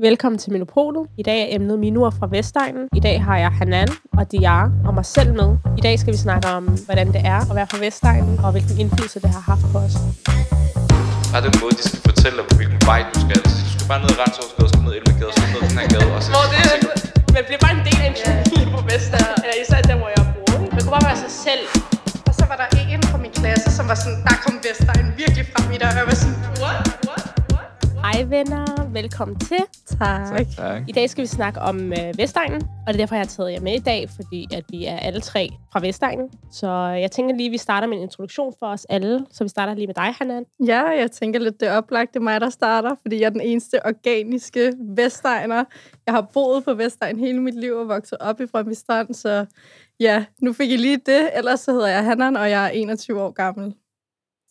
Velkommen til Minopolet. I dag er emnet minuer fra Vestegnen. I dag har jeg Hanan og Diar og mig selv med. I dag skal vi snakke om, hvordan det er at være fra Vestegnen, og hvilken indflydelse det har haft på os. Bare den måde, de skal fortælle dig, på hvilken vej du skal. Du skal bare ned i Rensårsgade, så ned i Elmegade, så ned i den her gade. Og så, Hvor det er, man bliver bare en del af en familie på Vestegnen. Eller især der, hvor jeg bor. Man kunne bare være sig selv. Og så var der en fra min klasse, som var sådan, der kom Vestegn virkelig frem i dig. Og jeg var sådan? Hej venner, velkommen til. Tak. Tak. I dag skal vi snakke om øh, Vestegnen, og det er derfor, jeg har taget jer med i dag, fordi at vi er alle tre fra Vestegnen. Så jeg tænker lige, at vi starter med en introduktion for os alle. Så vi starter lige med dig, Hanan. Ja, jeg tænker lidt, det er oplagt, det er mig, der starter, fordi jeg er den eneste organiske Vestegner. Jeg har boet på Vestegn hele mit liv og vokset op i Brøndby Strand, så ja, nu fik I lige det. Ellers så hedder jeg Hannan, og jeg er 21 år gammel.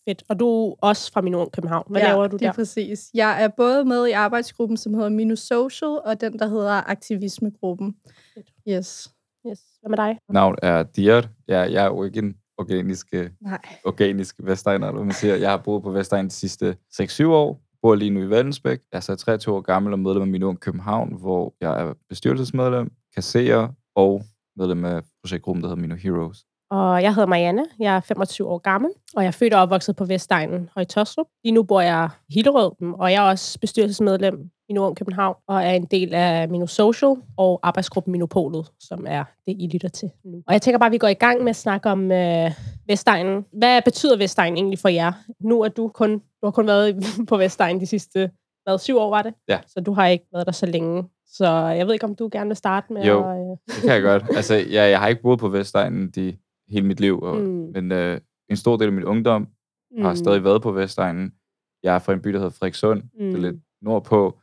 Fedt. Og du er også fra min ord København. Hvad ja, laver du det er der? præcis. Jeg er både med i arbejdsgruppen, som hedder Minus Social, og den, der hedder Aktivismegruppen. Fedt. Yes. Yes. Hvad med dig? navn er Diert. Jeg, jeg er jo ikke en organisk, Nej. organisk vestegner, eller man siger. Jeg har boet på Vestegn de sidste 6-7 år. Bor lige nu i Vallensbæk. Jeg er så 23 år gammel og medlem af min ung København, hvor jeg er bestyrelsesmedlem, kasserer og medlem af projektgruppen, der hedder Mino Heroes. Og jeg hedder Marianne. Jeg er 25 år gammel, og jeg er født og opvokset på Vestegnen og i Tostrup. Lige nu bor jeg i Hillerød, og jeg er også bestyrelsesmedlem i Nord København, og er en del af Mino Social og arbejdsgruppen Minopolet, som er det, I lytter til nu. Og jeg tænker bare, at vi går i gang med at snakke om øh, Vestegnen. Hvad betyder Vestegnen egentlig for jer? Nu er du kun, du har kun været på Vestegnen de sidste, hvad, syv år var det? Ja. Så du har ikke været der så længe. Så jeg ved ikke, om du gerne vil starte med Jo. at... Øh, Det kan jeg godt. Altså, jeg, jeg har ikke boet på Vestegnen de, hele mit liv, og, Mm. mm. men øh, en stor del af min ungdom mm. har stadig været på Vestegnen. Jeg er fra en by, der hedder Frederikssund. Mm. Det er lidt nordpå,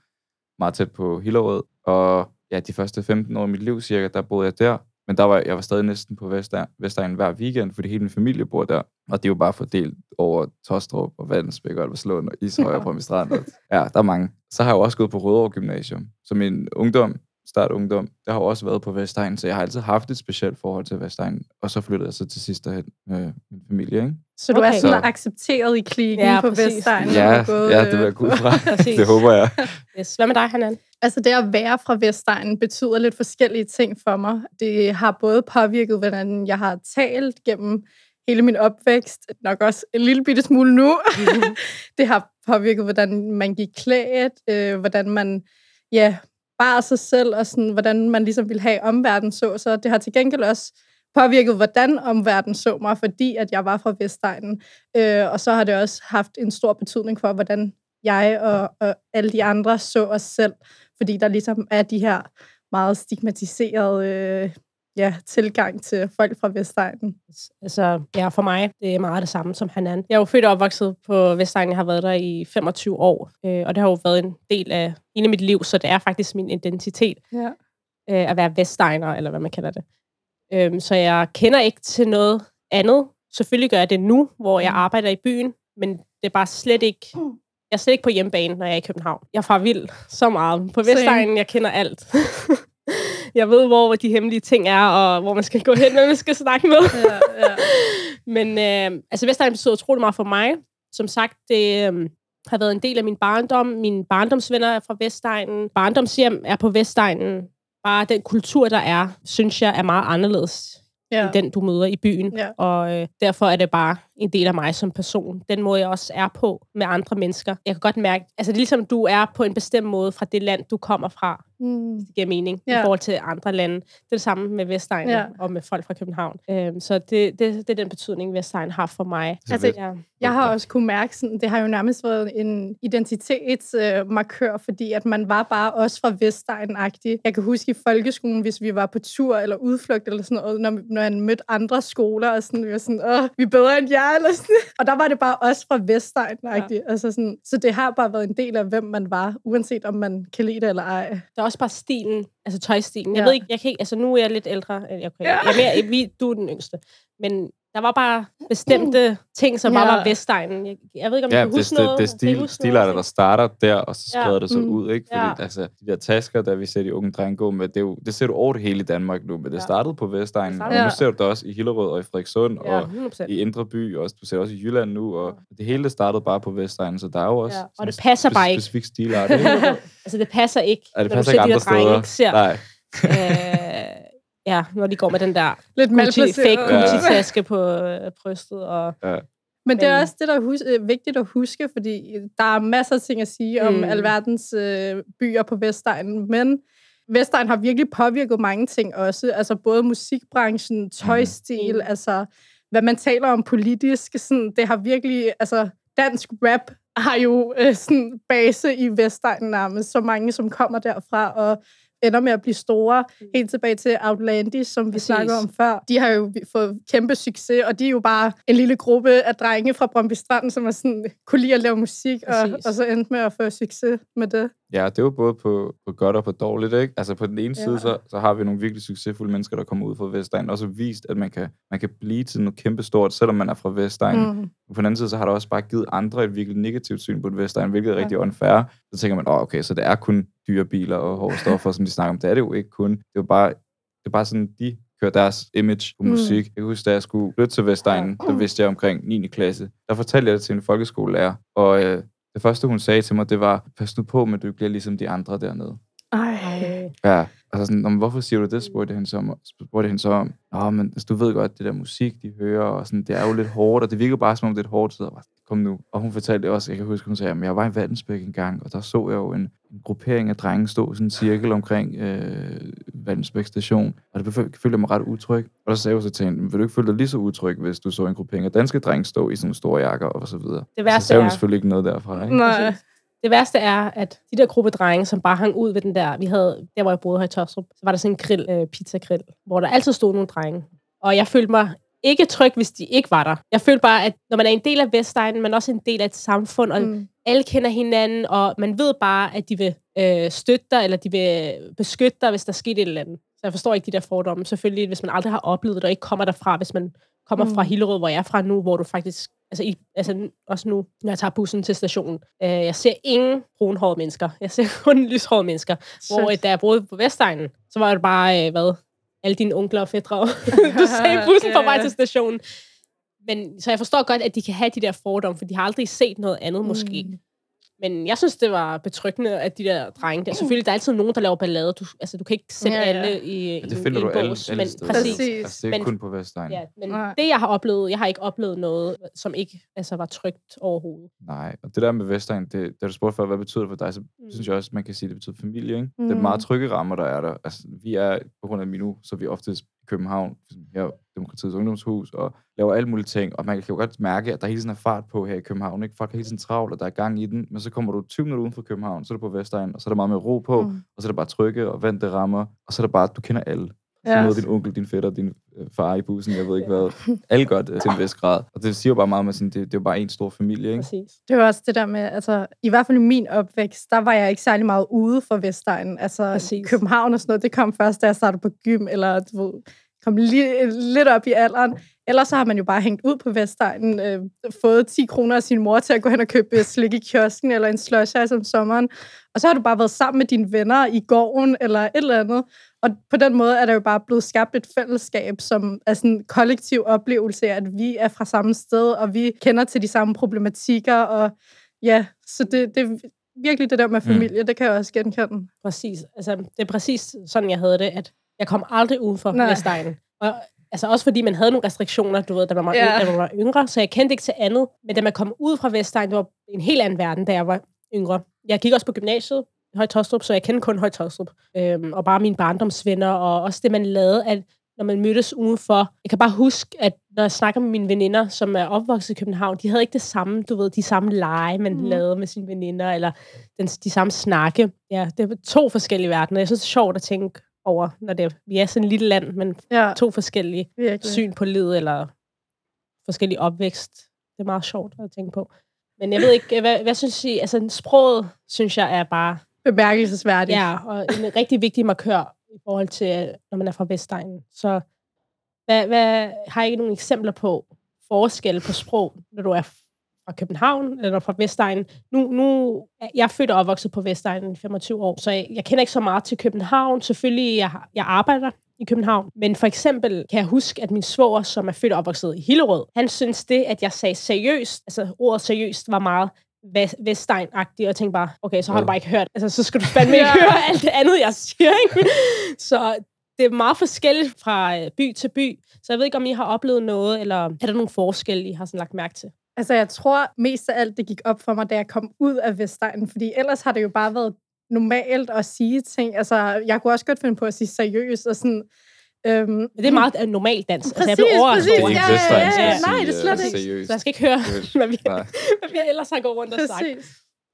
meget tæt på Hillerød. Og ja, de første 15 år af mit liv cirka, der boede jeg der. Men der var, jeg var stadig næsten på Vestegn, Vestegnen hver weekend, fordi hele min familie bor der. Og det er jo bare fordelt over Tostrup og Vandensbæk og Alberslund og Ishøj og Strand. Ja, der er mange. Så har jeg jo også gået på Rødovre Gymnasium. Så min ungdom, start ungdom, det har jo også været på Vestegn, så jeg har altid haft et specielt forhold til Vestegn. Og så flyttede jeg så til sidst derhen med min familie, ikke? Så du er Okay. sådan Så- accepteret i klikken Ja, på præcis. Vestegn? når Ja, gået, ja, det vil øh, jeg gå fra. Præcis. det håber jeg. Yes. Hvad med dig, Hanan? Altså det at være fra Vestegnen betyder lidt forskellige ting for mig. Det har både påvirket, hvordan jeg har talt gennem hele min opvækst, nok også en lille bitte smule nu. det har påvirket, hvordan man gik klædt, øh, hvordan man ja, bar sig selv, og sådan, hvordan man ligesom ville have omverden så. Så det har til gengæld også påvirket, hvordan omverden så mig, fordi at jeg var fra Vestegnen. Øh, og så har det også haft en stor betydning for, hvordan jeg og, og alle de andre så os selv, fordi der ligesom er de her meget stigmatiserede øh, ja, tilgang til folk fra Vestegnen. Altså, ja, for mig, det er meget det samme som Hanan. Jeg er jo født og opvokset på Vestegnen. Jeg har været der i 25 år, øh, og det har jo været en del af hele mit liv, så det er faktisk min identitet Ja. øh, at være vestegner, eller hvad man kalder det. Øhm, så jeg kender ikke til noget andet. Selvfølgelig gør jeg det nu, hvor jeg Mm. arbejder i byen, men det er bare slet ikke... Jeg er slet ikke på hjemmebane, når jeg er i København. Jeg far vild så meget. På. Vestegnen, jeg kender alt. jeg ved, hvor de hemmelige ting er, og hvor man skal gå hen, hvem man skal snakke med. Ja, ja. Men øh, altså Vestegn betyder utrolig meget for mig. Som sagt, det øh, har været en del af min barndom. Mine barndomsvenner er fra Vestegnen. Barndomshjem er på Vestegnen. Bare den kultur, der er, synes jeg er meget anderledes ja. end den, du møder i byen. Ja. Og øh, derfor er det bare en del af mig som person. Den måde, jeg også er på med andre mennesker. Jeg kan godt mærke, altså det er ligesom, du er på en bestemt måde fra det land, du kommer fra. Mm. Det giver mening Ja. i forhold til andre lande. Det er det samme med Vestegnen Ja. og med folk fra København. Øhm, så det, det, det er den betydning, Vestegnen har for mig. Altså, Ja. Jeg har også kunne mærke, sådan, det har jo nærmest været en identitetsmarkør, øh, markør, fordi at man var bare også fra Vestegn-agtig. Jeg kan huske i folkeskolen, hvis vi var på tur eller udflugt eller sådan noget, når, når jeg mødte andre skoler, og sådan, vi var sådan, åh, vi er bedre end jer, eller sådan. Og der var det bare også fra Vestegn-agtigt. Ja. Altså sådan, så det har bare været en del af, hvem man var, uanset om man kan lide det eller ej. Der er også bare stilen, altså tøjstilen. Jeg Ja. ved ikke, jeg kan ikke, altså nu er jeg lidt ældre. øh, Jeg, okay, Ja. jeg er mere, vi, du er den yngste. Men der var bare bestemte ting, som bare Ja. var Vestegnen. Jeg, jeg ved ikke, om Ja, du det, kan huske det, noget. det er Kan I stil, stilarter, der starter der, og så Ja. spreder det sig Mm. ud, ikke? Fordi Ja. altså, de der tasker, der vi ser de unge drenge gå med, det, er jo, det ser du over det hele i Danmark nu, men det Ja. startede på Vestegnen, Det og startede- nu Ja. ser du det også i Hillerød og i Frederikssund, Ja, og 100%. i Indre By, og du ser det også i Jylland nu, og det hele det startede bare på Vestegnen, så der er jo også Ja, og det passer bare ikke. specifik stilart, altså, det passer ikke, Ja, det når passer du ikke ser de andre der drenge, steder. ikke ser. Nej. øh, ja, når de går med den der Lidt Gucci, fake malplaceret. Ja. Gucci-taske på øh, brystet. Og, Men det er også det, der er hus- øh, vigtigt at huske, fordi der er masser af ting at sige om Mm. alverdens øh, byer på Vestegnen, men Vestegnen har virkelig påvirket mange ting også, altså både musikbranchen, tøjstil, Mm. altså hvad man taler om politisk, sådan, det har virkelig, altså dansk rap har jo øh, sådan base i Vestegnen nærmest, så mange som kommer derfra og ender med at blive store, helt tilbage til Outlandish, som vi Præcis. snakker om før. De har jo fået kæmpe succes, og de er jo bare en lille gruppe af drenge fra Brøndby Strand, som er sådan, kunne lide at lave musik, og, og så endte med at få succes med det. Ja, det er jo både på, på godt og på dårligt, ikke? Altså på den ene Ja. side, så, så har vi nogle virkelig succesfulde mennesker, der kommer ud fra Vestegnen, og også vist, at man kan, man kan blive til noget kæmpe stort, selvom man er fra Vestegnen. Mm. Mm. Og på den anden side, så har der også bare givet andre et virkelig negativt syn på et Vestegn, hvilket er Ja. rigtig unfair. Så tænker man, åh, okay, så det er kun dyre biler og hårde stoffer, som de snakker om. Det er det jo ikke kun. Det er bare, det er bare sådan, de kører deres image på Mm. musik. Jeg kan huske, da jeg skulle flytte til Vestegnen, der vidste jeg omkring 9. klasse. Der fortalte jeg det til en folkeskolelærer, og øh, det første, hun sagde til mig, det var, pas nu på, men du ikke bliver ligesom de andre dernede. Ej. Ja, altså sådan, "Nå, men hvorfor siger du det, spurgte hende så om. Spurgte hende så om. Nå, men altså, du ved godt, det der musik, de hører, og sådan, det er jo lidt hårdt, og det virker bare, som om det er et hårdt sted. Kom nu. Og hun fortalte også, jeg kan huske, hun sagde, at jeg var i Vandensbæk en gang, og der så jeg jo en, en gruppering af drenge stå i sådan en cirkel omkring øh, Vandensbæk station, og det følte jeg mig ret utryg. Og så sagde jeg så til hende, vil du ikke føle dig lige så utryg, hvis du så en gruppering af danske drenge stå i sådan nogle store jakker og så videre? Det Så værste sagde hun er, selvfølgelig ikke noget derfra, ikke? Nej. Det værste er, at de der gruppe drenge, som bare hang ud ved den der, vi havde, der hvor jeg boede her i Tostrup, så var der sådan en grill, øh, pizza-grill, hvor der altid stod nogle drenge. Og jeg følte mig ikke tryg, hvis de ikke var der. Jeg følte bare, at når man er en del af Vestegnen, man er også en del af et samfund, og Mm. alle kender hinanden, og man ved bare, at de vil øh, støtte dig, eller de vil beskytte dig, hvis der skete et eller andet. Så jeg forstår ikke de der fordomme. Selvfølgelig, hvis man aldrig har oplevet det, og ikke kommer derfra, hvis man kommer Mm. fra Hillerød, hvor jeg er fra nu, hvor du faktisk, altså, i, altså også nu, når jeg tager bussen til stationen, øh, jeg ser ingen brunhårede mennesker. Jeg ser kun lyshårede mennesker. Hvor øh, da jeg boede på Vestegnen, så var det bare, øh, hvad, alle dine onkler og fædre, du sagde bussen på vej til stationen. Men, så jeg forstår godt, at de kan have de der fordomme, for de har aldrig set noget andet, måske. Men jeg synes, det var betryggende, at de der drenge der... Selvfølgelig, der er altid nogen, der laver ballade. Du, altså, du kan ikke sætte Ja, ja, alle i, Ja, det en- finder i du en alle, bås. alle Men præcis. Præcis. Altså, det er Men- kun på Vestegn. Ja, men Nej. det, jeg har oplevet, jeg har ikke oplevet noget, som ikke altså, var trygt overhovedet. Nej, og det der med Vestegn, det, da du spurgte før, hvad betyder det for dig, så Mm. synes jeg også, man kan sige, at det betyder familie. Ikke? Mm. Det er Mm. meget trygge rammer, der er der. Altså, vi er, på grund af Minu, så vi oftest København, her Demokratiets Ungdomshus, og laver alle mulige ting. Og man kan jo godt mærke, at der hele tiden er fart på her i København. Ikke? Folk er hele tiden travlt, og der er gang i den. Men så kommer du 20 minutter uden for København, så er du på Vestegn, og så er der meget mere ro på, mm. Og så er der bare trygge og vand, det rammer. Og så er der bare, du kender alle. Så Ja. møder din onkel, din fætter, din øh, far i bussen, jeg ved ikke hvad. Alle godt øh, til en vis grad. Og det siger jo bare meget med, sådan, det, det er jo bare en stor familie, ikke? Præcis. Det var også det der med, altså, i hvert fald i min opvækst, der var jeg ikke særlig meget ude for Vestegnen. Altså, Præcis. København og sådan noget, det kom først, da jeg startede på gym, eller du ved, kom li- lidt op i alderen. Ellers så har man jo bare hængt ud på Vestegnen, øh, fået 10 kroner af sin mor til at gå hen og købe slik i kiosken, eller en slush ice om sommeren. Og så har du bare været sammen med dine venner i gården, eller et eller andet. Og på den måde er der jo bare blevet skabt et fællesskab, som er sådan en kollektiv oplevelse af, at vi er fra samme sted, og vi kender til de samme problematikker, og ja, så det, det er virkelig det der med familie, mm. det kan jeg også genkende. Præcis. Altså, det er præcis sådan, jeg havde det, at jeg kom aldrig ud for Nej. Vestegnen. Og altså også fordi man havde nogle restriktioner, du ved, da man, var, Ja. da man var yngre, så jeg kendte ikke til andet. Men da man kom ud fra Vestegnen, det var en helt anden verden, da jeg var yngre. Jeg gik også på gymnasiet i Høje Tostrup, så jeg kendte kun Høje Tostrup. Øhm, og bare mine barndomsvenner, og også det, man lavede, at når man mødtes udenfor. Jeg kan bare huske, at når jeg snakker med mine veninder, som er opvokset i København, de havde ikke det samme, du ved, de samme lege, man Mm. lavede med sine veninder, eller den, de samme snakke. Ja, det er to forskellige verdener. Jeg synes, det er sjovt at tænke over, når det, vi er sådan et lille land, men Ja, to forskellige virkelig. syn på livet, eller forskellig opvækst. Det er meget sjovt at tænke på. Men jeg ved ikke, hvad, hvad synes I? Altså, sproget, synes jeg, er bare Bemærkelsesværdigt. ja, og en rigtig vigtig markør i forhold til, når man er fra Vestegnen. Så hvad, hvad, har I ikke nogle eksempler på forskelle på sprog, når du er fra København eller fra Vestegnen? Nu, nu jeg er født og opvokset på Vestegnen i 25 år, så jeg, jeg kender ikke så meget til København. Selvfølgelig, jeg, jeg arbejder i København. Men for eksempel kan jeg huske, at min svoger, som er født og opvokset i Hillerød, han synes det, at jeg sagde seriøst, altså ordet seriøst var meget Vestegn-agtig, og jeg tænkte bare, okay, så har du bare ikke hørt, altså så skal du fandme ikke høre alt det andet, jeg siger, ikke? Så det er meget forskelligt fra øh, by til by, så jeg ved ikke, om I har oplevet noget, eller er der nogle forskelle, I har sådan lagt mærke til? Altså, jeg tror mest af alt, det gik op for mig, da jeg kom ud af Vestegnen, fordi ellers har det jo bare været normalt at sige ting. Altså, jeg kunne også godt finde på at sige seriøst og sådan... Øhm, Men det er meget uh, normalt dans. Præcis, altså, jeg præcis. Det er ikke ja, ja, ja, ja. Nej, det er slet ikke. Seriøst. Så jeg skal ikke høre, hvad vi, hvad vi ellers har gået rundt og sagt.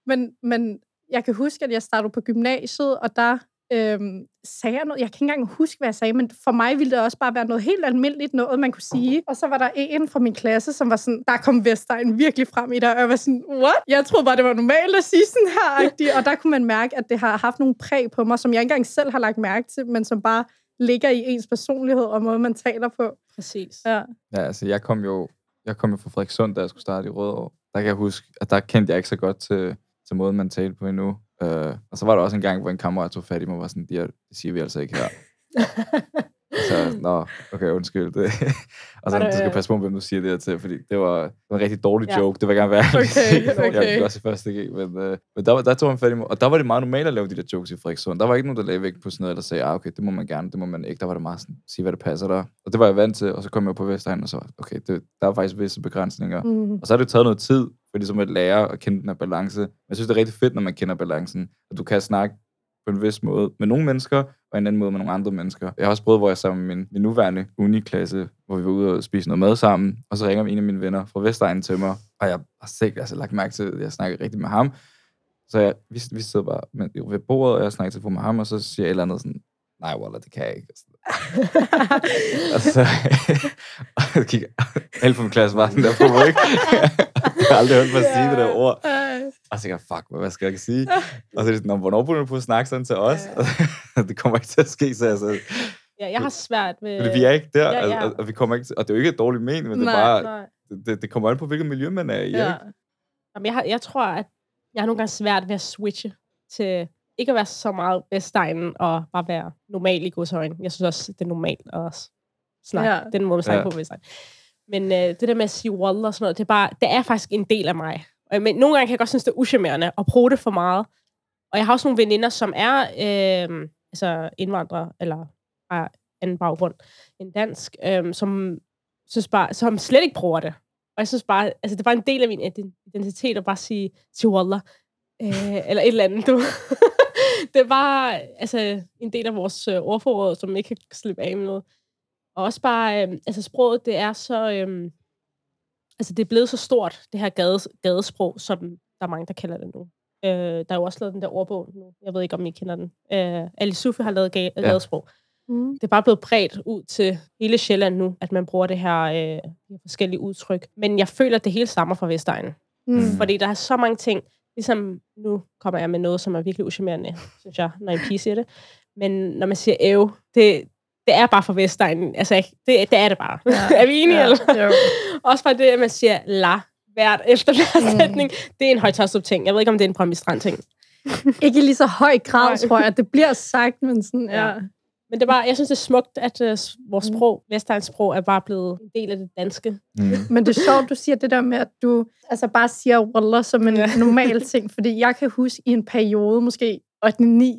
Men, men jeg kan huske, at jeg startede på gymnasiet, og der øhm, sagde jeg noget. Jeg kan ikke engang huske, hvad jeg sagde, men for mig ville det også bare være noget helt almindeligt noget, man kunne sige. Og så var der en fra min klasse, som var sådan, der kom Vestegn virkelig frem i dig, og jeg var sådan, what? Jeg troede bare, det var normalt at sige sådan her, og der kunne man mærke, at det har haft nogle præg på mig, som jeg ikke engang selv har lagt mærke til, men som bare ligger i ens personlighed og måde, man taler på. Præcis. Ja, ja altså jeg kom jo jeg kom jo fra Frederikssund, da jeg skulle starte i Rødovre. Der kan jeg huske, at der kendte jeg ikke så godt til, til måden, man talte på endnu. Uh, og så var der også en gang, hvor en kammerat tog fat i mig og var sådan, det, siger vi altså ikke her. så, nå, okay, undskyld. Det. og så, du skal passe på, hvem du siger det her til, fordi det var, var en rigtig dårlig ja. joke. Det jeg gerne være. Okay, okay. Jeg også i første G, men, uh, men der, der tog han fat i mig. Og der var det meget normalt at lave de der jokes i Frederikssund. Der var ikke nogen, der lagde vægt på sådan noget, der sagde, ah, okay, det må man gerne, det må man ikke. Der var det meget sådan, sige, hvad det passer der. Og det var jeg vant til, og så kom jeg på Vestegn, og så, okay, det, der er faktisk visse begrænsninger. Mm. Og så har det taget noget tid, for ligesom at lære at kende den her balance. Jeg synes, det er rigtig fedt, når man kender balancen, at du kan snakke på en vis måde med nogle mennesker, og en anden måde med nogle andre mennesker. Jeg har også prøvet, hvor jeg sammen med min, min nuværende uniklasse, hvor vi var ude og spise noget mad sammen, og så ringer en af mine venner fra Vestegnen til mig, og jeg har sikkert altså, lagt mærke til, at jeg snakker rigtig med ham. Så jeg, vi, vi sidder bare med, ved bordet, og jeg snakker til med ham, og så siger jeg et eller andet sådan, nej, Waller, det kan jeg ikke. og så alle fra min klasse var sådan der på ikke? jeg har aldrig hørt mig sige det der ord. Og så jeg, fuck, hvad skal jeg sige? Og så er det sådan, hvornår burde du på at snakke sådan til os? det kommer ikke til at ske, så jeg så, Ja, jeg har svært med... Fordi vi er ikke der, ja, ja. Og, og, vi kommer ikke til, og det er jo ikke et dårligt men, men nej, det er bare, nej. Det, det, kommer an på, hvilket miljø man er i, ja. ikke? Jamen, jeg, har, jeg tror, at jeg har nogle gange svært ved at switche til ikke at være så meget Vestegnen og bare være normal i godsøjne. Jeg synes også, det er normalt at også snakke. Ja. Den måde, man snakker ja. på Vestegnen. Men øh, det der med at sige wall og sådan noget, det er, bare, det er faktisk en del af mig. Men nogle gange kan jeg godt synes, det er uschammerende at bruge det for meget. Og jeg har også nogle veninder, som er øh, altså indvandrere, eller har anden baggrund end dansk, øh, som, synes bare, som slet ikke bruger det. Og jeg synes bare, altså det er bare en del af min identitet at bare sige, sige wallah, øh, eller et eller andet, du. Det er bare altså, en del af vores øh, ordforråd, som ikke kan slippe af med noget. Og også bare, øh, altså sproget, det er så, øh, altså det er blevet så stort, det her gades, gadesprog, som der er mange, der kalder det nu. Øh, der er jo også lavet den der ordbog nu. Jeg ved ikke, om I kender den. Øh, Ali Sufi har lavet ga- ja. gadesprog. Mm. Det er bare blevet bredt ud til hele Sjælland nu, at man bruger det her øh, forskellige udtryk. Men jeg føler, at det hele stammer fra Vestegnen. Mm. Fordi der er så mange ting, ligesom nu kommer jeg med noget, som er virkelig uschammerende, synes jeg, når en pige siger det. Men når man siger æv, det, det er bare for Vestegnen. Altså, det, det er det bare. Ja. er vi enige? Ja, eller? Også bare det, at man siger la hvert efter hver mm. sætning. Det er en højtostup ting. Jeg ved ikke, om det er en Brøndby ting. ikke lige så høj grad, tror jeg. Det bliver sagt, men sådan, ja. ja. Men det var, jeg synes, det er smukt, at uh, vores mm. sprog, Vestegns sprog, er bare blevet en del af det danske. Mm. Men det er sjovt, du siger det der med, at du altså bare siger wallah som en ja. normal ting. Fordi jeg kan huske i en periode, måske 8., 9.,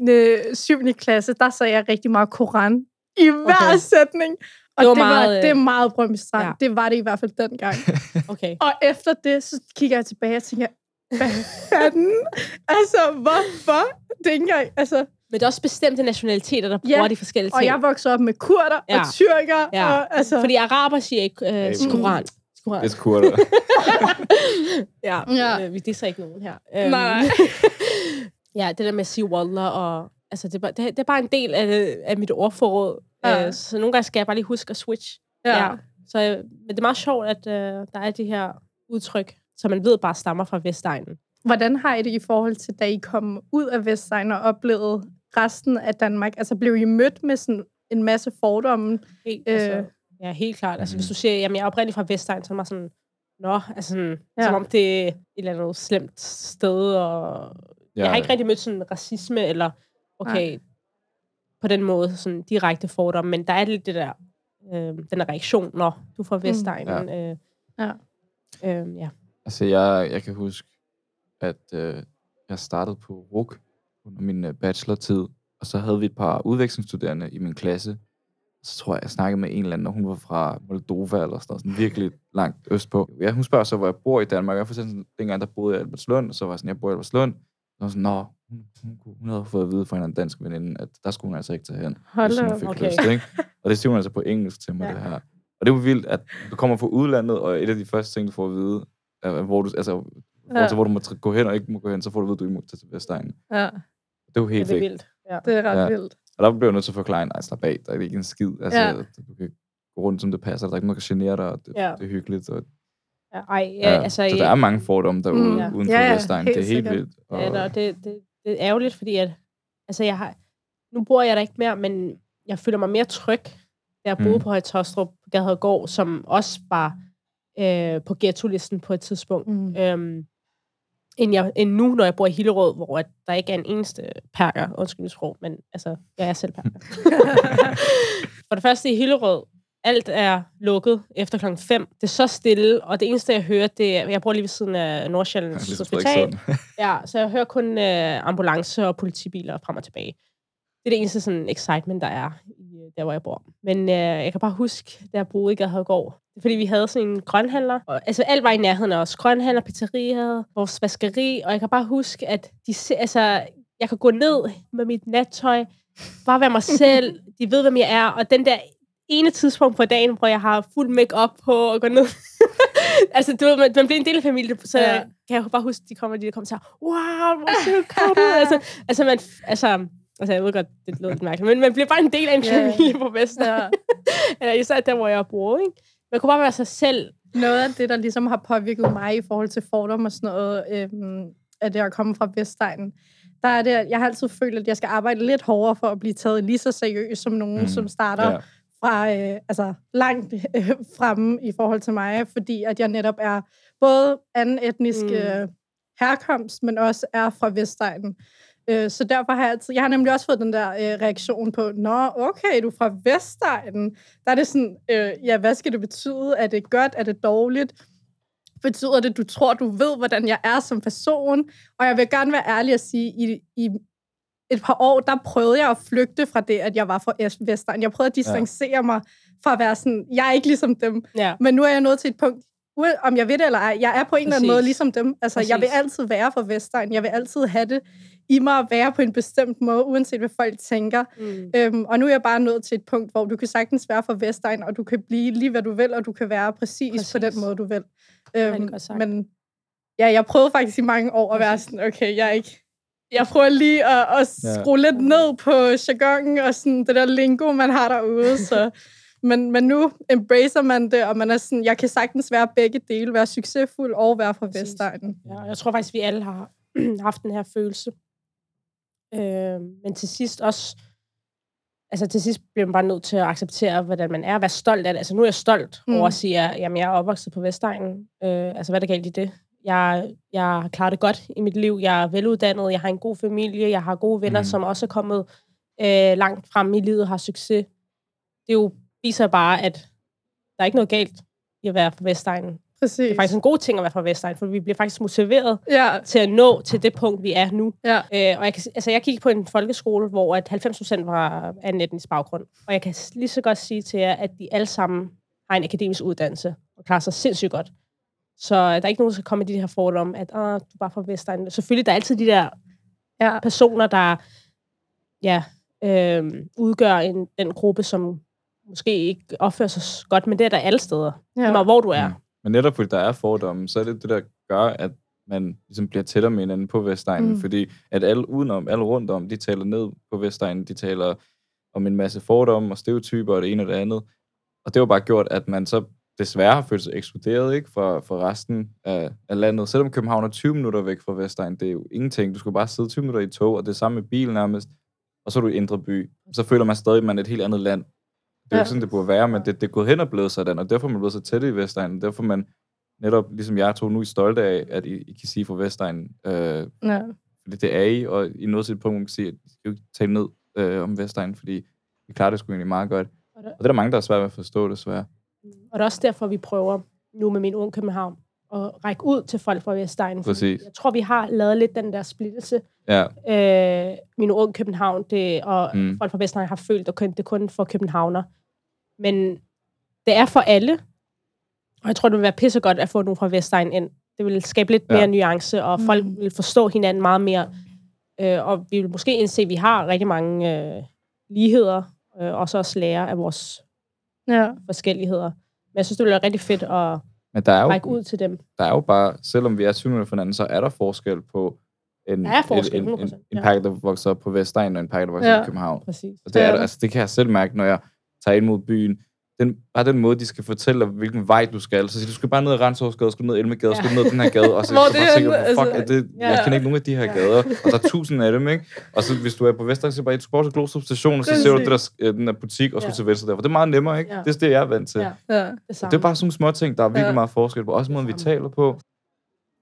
7. klasse, der sagde jeg rigtig meget Koran i hver okay. sætning. Og det, var det, meget, var, det er meget Brøndby Strand. Ja. Det var det i hvert fald dengang. okay. Og efter det, så kigger jeg tilbage og tænker, hvad fanden? altså, hvorfor? Det er ikke engang, altså... Men det er også bestemte nationaliteter, der bruger ja, de forskellige ting. og jeg voksede op med kurder ja. og tyrker. Ja. Og, altså... Fordi araber siger ikke øh, koran. Det er kurder. ja, ja. Øh, vi disser ikke nogen her. Um, Nej. ja, det der med at sige wallah og altså, det, er bare, det, det er bare en del af, af mit ordforråd. Ja. Uh, så nogle gange skal jeg bare lige huske at switch. Ja. ja. Så, øh, men det er meget sjovt, at uh, der er de her udtryk, som man ved bare stammer fra Vestegnen. Hvordan har I det i forhold til, da I kom ud af Vestegnen og oplevede resten af Danmark? Altså blev I mødt med sådan en masse fordomme? Helt, altså, Ja, helt klart. Altså, Mhm. hvis du siger, jamen, jeg er oprindeligt fra Vestegn, så er man sådan, nå, altså sådan, ja. Som om det er et eller andet slemt sted, og ja. jeg har ikke rigtig mødt sådan racisme, eller okay, på den måde, sådan direkte fordomme, men der er lidt det der, øh, den der reaktion, når du er fra Vestegnen. Ja. Øh, Ja. øh, ja. Altså, jeg, jeg kan huske, at øh, jeg startede på RUK under min øh, bachelortid, og så havde vi et par udvekslingsstuderende i min klasse. Så tror jeg, jeg snakkede med en eller anden, og hun var fra Moldova eller sådan noget, sådan virkelig langt østpå. Ja, hun spørger så, hvor jeg bor i Danmark. Jeg fortalte sådan, dengang der boede jeg i Albertslund, og så var jeg sådan, jeg bor i Albertslund. Så var sådan, nå, hun, hun, hun havde fået at vide fra en dansk veninde, at der skulle hun altså ikke tage hen. Hold hvis hun fik Okay. lyst, ikke? Og det siger hun altså på engelsk til mig, Ja. det her. Og det er jo vildt, at du kommer fra udlandet, og et af de første ting, du får at vide, er, hvor du, altså, ja. Ja. hvor du må gå hen og ikke må gå hen, så får du at vide, at du ikke må tage til Vestegnen. Ja, Det er jo helt Det er vildt. vildt. Ja. det er ret Ja. vildt. Og der bliver jeg nødt til at forklare, nej, slap af, der er ikke en skid. Altså, Ja. du kan gå rundt, som det passer, der er ikke noget, der kan genere dig, og det, Ja. det er hyggeligt. Og, Ja, ej, ja, ja. altså, så der er mange fordomme derude, Mm. Ja. uden for Ja, ja, Det er helt sikkert. vildt. Og, Ja, og det, det, det er ærgerligt, fordi at, altså jeg har, nu bor jeg der ikke mere, men jeg føler mig mere tryg, da jeg boede Mm. på Højtostrup, på Gadehøjgård, som også var øh, på ghetto-listen på et tidspunkt, mm. øhm, end, jeg, end nu, når jeg bor i Hillerød, hvor der ikke er en eneste perker, undskyld sprog, men altså, jeg er selv perker. For det første i Hillerød, alt er lukket efter klokken 5. Det er så stille, og det eneste, jeg hører, det er, jeg bor lige ved siden af Nordsjællands Ligesom Hospital. Ja, så jeg hører kun øh, ambulance og politibiler frem og tilbage. Det er det eneste sådan, excitement, der er i, øh, der, hvor jeg bor. Men øh, jeg kan bare huske, da jeg boede i er fordi, vi havde sådan en grønhandler. Og, altså, alt var i nærheden af os. Grønhandler, pizzeria, vores vaskeri. Og jeg kan bare huske, at de, altså, jeg kan gå ned med mit nattøj, bare være mig selv. De ved, hvem jeg er. Og den der ene tidspunkt på dagen, hvor jeg har fuld make-up på og går ned. altså, du ved, man, man bliver en del af familien, så Ja. ja. kan jeg bare huske, de kommer, de kommer til wow, hvor ser du godt altså, altså, man, altså, altså, jeg ved godt, det lyder lidt mærkeligt, men man bliver bare en del af en Ja. familie på Vester. Ja. Eller især der, hvor jeg bor, ikke? Man kunne bare være sig selv. Noget af det, der ligesom har påvirket mig i forhold til fordomme og sådan noget, øhm, af det at komme fra Vestegnen, der er det, at jeg har altid følt, at jeg skal arbejde lidt hårdere for at blive taget lige så seriøst som nogen, mm. Som starter Ja. fra øh, altså langt øh, fremme i forhold til mig, fordi at jeg netop er både anden etnisk Mm. mm. øh, herkomst, men også er fra Vestegnen. Øh, så derfor har jeg altid, jeg har nemlig også fået den der øh, reaktion på, nå, okay, du er fra Vestegnen. Der er det sådan, øh, ja, hvad skal det betyde? Er det godt? Er det dårligt? Betyder det, du tror, du ved, hvordan jeg er som person? Og jeg vil gerne være ærlig at sige, i, i et par år, der prøvede jeg at flygte fra det, at jeg var fra Es- Vestegn. Jeg prøvede at distancere ja. mig fra at være sådan, jeg er ikke ligesom dem. Ja. Men nu er jeg nået til et punkt, om jeg ved det eller ej, jeg er på en eller anden Præcis. måde ligesom dem. Altså, jeg vil Præcis. altid være fra Vestegn. Jeg vil altid have det i mig at være på en bestemt måde, uanset hvad folk tænker. Mm. Øhm, og nu er jeg bare nået til et punkt, hvor du kan sagtens være fra Vestegn, og du kan blive lige, hvad du vil, og du kan være præcis, præcis. på den Præcis. måde, du vil. Øhm, men ja, jeg prøvede faktisk i mange år at være Præcis. sådan, okay, jeg er ikke... Jeg prøver lige at, at Ja. skrue lidt ned på jargonen og sådan det der lingo, man har derude. Så. Men, men nu embracer man det, og man er sådan, jeg kan sagtens være begge dele, være succesfuld og være fra. Vestegnen. Ja, jeg tror faktisk, vi alle har haft den her følelse. Øh, men til sidst også, altså til sidst bliver man bare nødt til at acceptere, hvordan man er, være stolt af det. Altså nu er jeg stolt Mm. over at sige, at jamen, jeg er opvokset på Vestegnen. Øh, altså hvad er der galt i det? Jeg, jeg har klaret det godt i mit liv. Jeg er veluddannet. Jeg har en god familie. Jeg har gode venner, Mm. som også er kommet øh, langt frem i livet og har succes. Det jo viser bare, at der er ikke noget galt i at være fra Vestegnen. Præcis. Det er faktisk en god ting at være fra Vestegn, for vi bliver faktisk motiveret Ja, til at nå til det punkt, vi er nu. ja. Øh, og jeg, kan, altså, jeg gik på en folkeskole, hvor at 90% var af en etnisk baggrund. Og jeg kan lige så godt sige til jer, at de alle sammen har en akademisk uddannelse og klarer sig sindssygt godt. Så der er ikke nogen, der skal komme med de her fordomme, at ah, du er bare fra Vestegn. Selvfølgelig, der er altid de der ja. personer, der ja, øh, udgør en, den gruppe, som måske ikke opfører sig godt, men det er der alle steder. Ja. ja. hvor du er. Mm. Men netop fordi der er fordomme, så er det det, der gør, at man ligesom bliver tættere med hinanden på Vestegnen. Mm. Fordi at alle udenom, alle rundt om, de taler ned på Vestegnen. De taler om en masse fordomme og stereotyper og det ene og det andet. Og det har bare gjort, at man så desværre har følt sig ekskluderet ikke, fra, fra resten af, af landet. Selvom København er 20 minutter væk fra Vestegn, det er jo ingenting. Du skal bare sidde 20 minutter i tog, og det er samme med bil nærmest. Og så er du i Indre By. Så føler man stadig, at man er et helt andet land. Det er jo Ja. ikke sådan, det burde være, men det, det er gået hen og blevet sådan, og derfor er man blevet så tæt i Vestegnen. Derfor er man netop, ligesom jeg to nu, er stolte af, at I, I kan sige fra Vestegnen, øh, Ja. fordi det er I, og I nåede til et punkt, hvor man kan sige, at I skal jo ikke tale ned øh, om Vestegnen, fordi I klarer det sgu egentlig meget godt. Og der- Og det er der mange, der er svært ved at forstå, desværre. Og det er også derfor, vi prøver nu med min ung København at række ud til folk fra Vestegnen. fordi Præcis. Jeg tror, vi har lavet lidt den der splittelse. Ja, Øh, min ung København, det, og Mm. folk fra Vestegnen har følt, at det er kun for københavner. Men det er for alle. Og jeg tror, det vil være pissegodt at få nogen fra Vestegnen ind. Det vil skabe lidt Ja. mere nuance, og folk Mm. vil forstå hinanden meget mere. Øh, og vi vil måske indse, at vi har rigtig mange øh, ligheder, øh, og så også lære af vores Ja. forskelligheder. Men jeg synes, det ville være rigtig fedt at men der er jo, række ud til dem. der er jo bare, selvom vi er synlige for hinanden, så er der forskel på en, Der er forskel, en, en, en, 100%, en pakke, der vokser op på Vestegnen, og en pakke, der vokser Ja. op i København. Præcis. Og det, er, Ja. altså, det kan jeg selv mærke, når jeg tager ind mod byen. Den, bare den måde, de skal fortælle dig, hvilken vej du skal. Så siger, du skal bare ned ad Rensårsgade, skal du ned ad Elmegade, Ja. skal du ned den her gade. Og så Hvor det er- tænker, du, fuck, altså- er det, Ja. jeg kender ikke nogen af de her gader. Og der er tusind af dem, ikke? Og så hvis du er på Vestegn, så bare, du skal bare til Glostrup station, og så ser du det der, øh, den der butik, og så Ja. til venstre der. For det er meget nemmere, ikke? Ja. Det er det, jeg er vant til. Ja. Ja. Det, Og er bare sådan nogle små ting, der er virkelig Ja. meget forskel på. Også måden, vi taler på.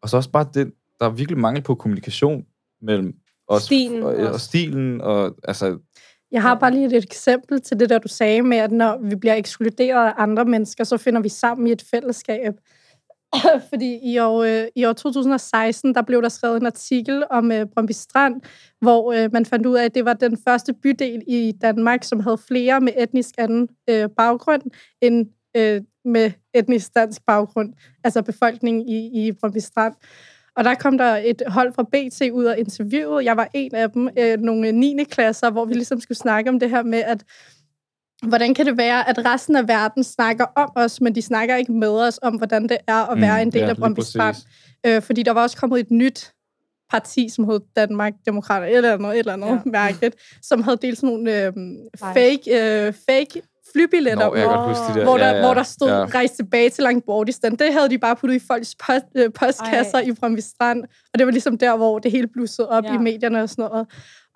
Og så også bare det, der er virkelig mangel på kommunikation mellem os. Stilen og, og stilen, og altså, Jeg har bare lige et eksempel til det, der du sagde med, at når vi bliver ekskluderet af andre mennesker, så finder vi sammen i et fællesskab. Fordi i år, øh, i år 2016, der blev der skrevet en artikel om øh, Brøndby Strand, hvor øh, man fandt ud af, at det var den første bydel i Danmark, som havde flere med etnisk anden øh, baggrund end øh, med etnisk dansk baggrund, altså befolkningen i, i Brøndby Strand. Og der kom der et hold fra BT ud og interviewede. Jeg var en af dem, øh, nogle 9. klasser, hvor vi ligesom skulle snakke om det her med, at hvordan kan det være, at resten af verden snakker om os, men de snakker ikke med os om, hvordan det er at være Mm, en del ja, af Brøndby. Strand. Øh, fordi der var også kommet et nyt parti, som hed Danmark Demokrater, et eller andet, et eller andet Ja. ja. mærkeligt, som havde delt sådan nogle øh, fake, øh, fake flybilletter, Nå, jeg hvor, huske de der. hvor, der, ja, ja, hvor der stod ja. rejse tilbage til Langbordistan. Det havde de bare puttet i folks post, øh, postkasser Ej. i Brøndby Strand. Og det var ligesom der, hvor det hele blussede op Ja. i medierne og sådan noget.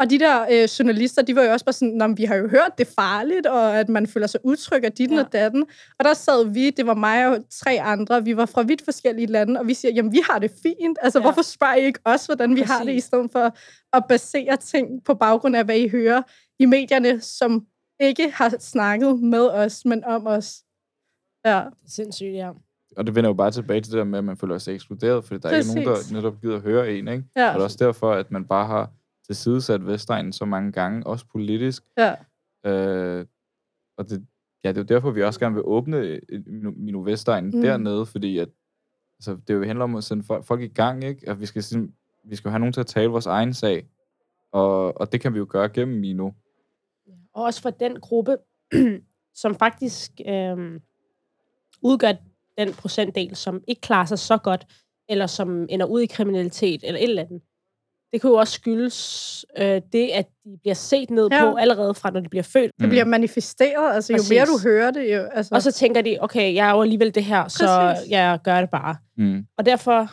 Og de der øh, journalister, de var jo også bare sådan, "Nå, men vi har jo hørt, det er farligt, og at man føler sig utryg af dit Ja. og datten. Og der sad vi, det var mig og tre andre, vi var fra vidt forskellige lande, og vi siger, jamen vi har det fint. Altså, Ja. hvorfor spørger I ikke os, hvordan vi har det, i stedet for at basere ting på baggrund af, hvad I hører i medierne, som ikke har snakket med os, men om os. Ja, Sindssygt, ja. Og det vender jo bare tilbage til det der med, at man føler sig ekskluderet, fordi der er ikke nogen, Præcis. der netop gider at høre en, ikke? ja, Og det er også derfor, at man bare har tilsidesat Vestegnen så mange gange, også politisk. ja. Øh, og det, ja, det er jo derfor, vi også gerne vil åbne øh, Mino- Vestegnen mm. Dernede, fordi at, altså, det jo handler om at sende folk, i gang, ikke? At vi skal, vi skal jo have nogen til at tale vores egen sag. Og, og det kan vi jo gøre gennem Mino. Og også for den gruppe, som faktisk øh, udgør den procentdel, som ikke klarer sig så godt, eller som ender ud i kriminalitet, eller et eller andet. Det kan jo også skyldes øh, det, at de bliver set ned Ja. på allerede fra, når de bliver født. Det bliver manifesteret, altså jo Præcis. mere du hører det, jo... Altså, Og så tænker de, okay, jeg er jo alligevel det her, så Præcis. jeg gør det bare. Mm. Og derfor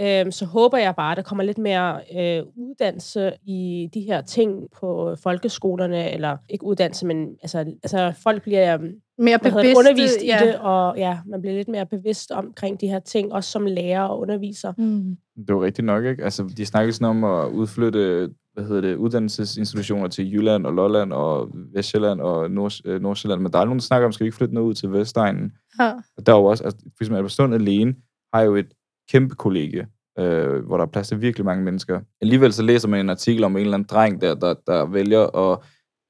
øh, så håber jeg bare, at der kommer lidt mere øh, uddannelse i de her ting på folkeskolerne, eller ikke uddannelse, men altså, altså folk bliver mere hvad hedder bevidst det, undervist ja. i det, og ja, man bliver lidt mere bevidst omkring de her ting, også som lærer og underviser. Mm. Det er jo rigtigt nok, ikke? Altså, de snakker sådan om at udflytte hvad hedder det, uddannelsesinstitutioner til Jylland og Lolland og Vestjylland og Nord, øh, Nordsjælland, men der er nogen, der snakker om, skal vi ikke flytte noget ud til Vestegnen? Ja. Og der er jo også, altså, for eksempel Albertslund alene har jo et kæmpe kollegie, øh, hvor der er plads til virkelig mange mennesker. Alligevel så læser man en artikel om en eller anden dreng, der, der, der vælger at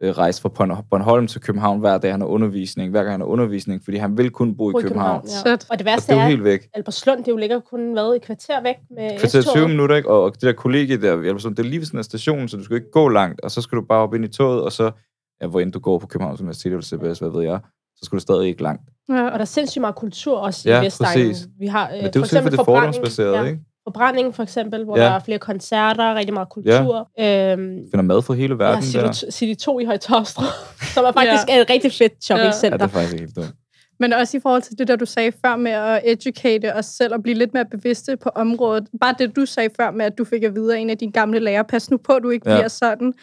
øh, rejse fra Born- Bornholm til København hver dag, han har undervisning, hver gang han har undervisning, fordi han vil kun bo i København. København, ja. Og det Og værste det er er, helt væk. Albertslund, det jo ligger kun hvad, et kvarter væk med Kvarter 20 S-toget. minutter, ikke? Og, og det der kollegie der, Albertslund, det er lige ved sådan en station, så du skal ikke gå langt, og så skal du bare op ind i toget, og så, ja, hvor end du går på Københavns Universitet eller CBS, hvad ved jeg, så skal du stadig ikke langt. Ja. Og der er sindssygt meget kultur også Ja, i Vestegnen. præcis. Vi har, øh, Men det er jo for selv for eksempel det Ja. ikke? Forbrænding for eksempel, hvor Ja. der er flere koncerter, rigtig meget kultur. Ja. Øhm, Finder mad fra hele ja, verden City, der. City 2 i Højtostrup, som er faktisk ja. et rigtig fedt Ja, shoppingcenter. det er faktisk helt dumt. Men også i forhold til det, der du sagde før med at educate os selv og blive lidt mere bevidste på området. Bare det, du sagde før med, at du fik at vide af en af dine gamle lærere, pas nu på, at du ikke Ja. bliver sådan.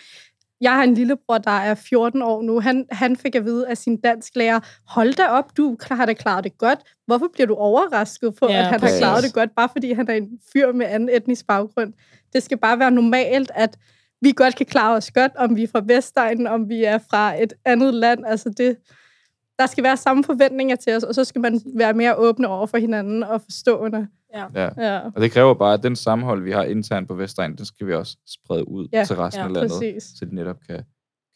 Jeg har en lillebror, der er 14 år nu. Han, han fik at vide af sin dansklærer, hold da op, du har da klaret det godt. Hvorfor bliver du overrasket på, Ja, at han præcis. har klaret det godt, bare fordi han er en fyr med anden etnisk baggrund? Det skal bare være normalt, at vi godt kan klare os godt, om vi er fra Vestegnen, om vi er fra et andet land. Altså det, der skal være samme forventninger til os, og så skal man være mere åbne over for hinanden og forstående. Ja. Ja. Ja, Og det kræver bare, at den sammenhold, vi har internt på Vestegn, den skal vi også sprede ud Ja. til resten Ja, af landet, præcis. så de netop kan,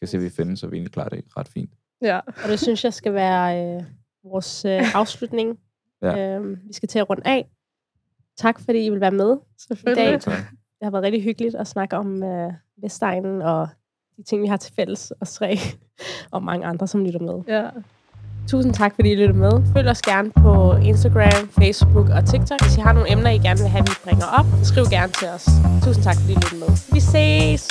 kan se, at vi findes, og vi egentlig klarer det ret fint. Ja. Og det synes jeg skal være øh, vores øh, afslutning. Ja. Øhm, vi skal til at runde af. Tak, fordi I vil være med. Selvfølgelig. I dag. Tak. Det har været rigtig hyggeligt at snakke om øh, Vestegnen og de ting, vi har til fælles, os tre, og mange andre, som lytter med. Ja. Tusind tak, fordi I lyttede med. Følg os gerne på Instagram, Facebook og TikTok. Hvis I har nogle emner, I gerne vil have, vi bringer op, skriv gerne til os. Tusind tak, fordi I lyttede med. Vi ses!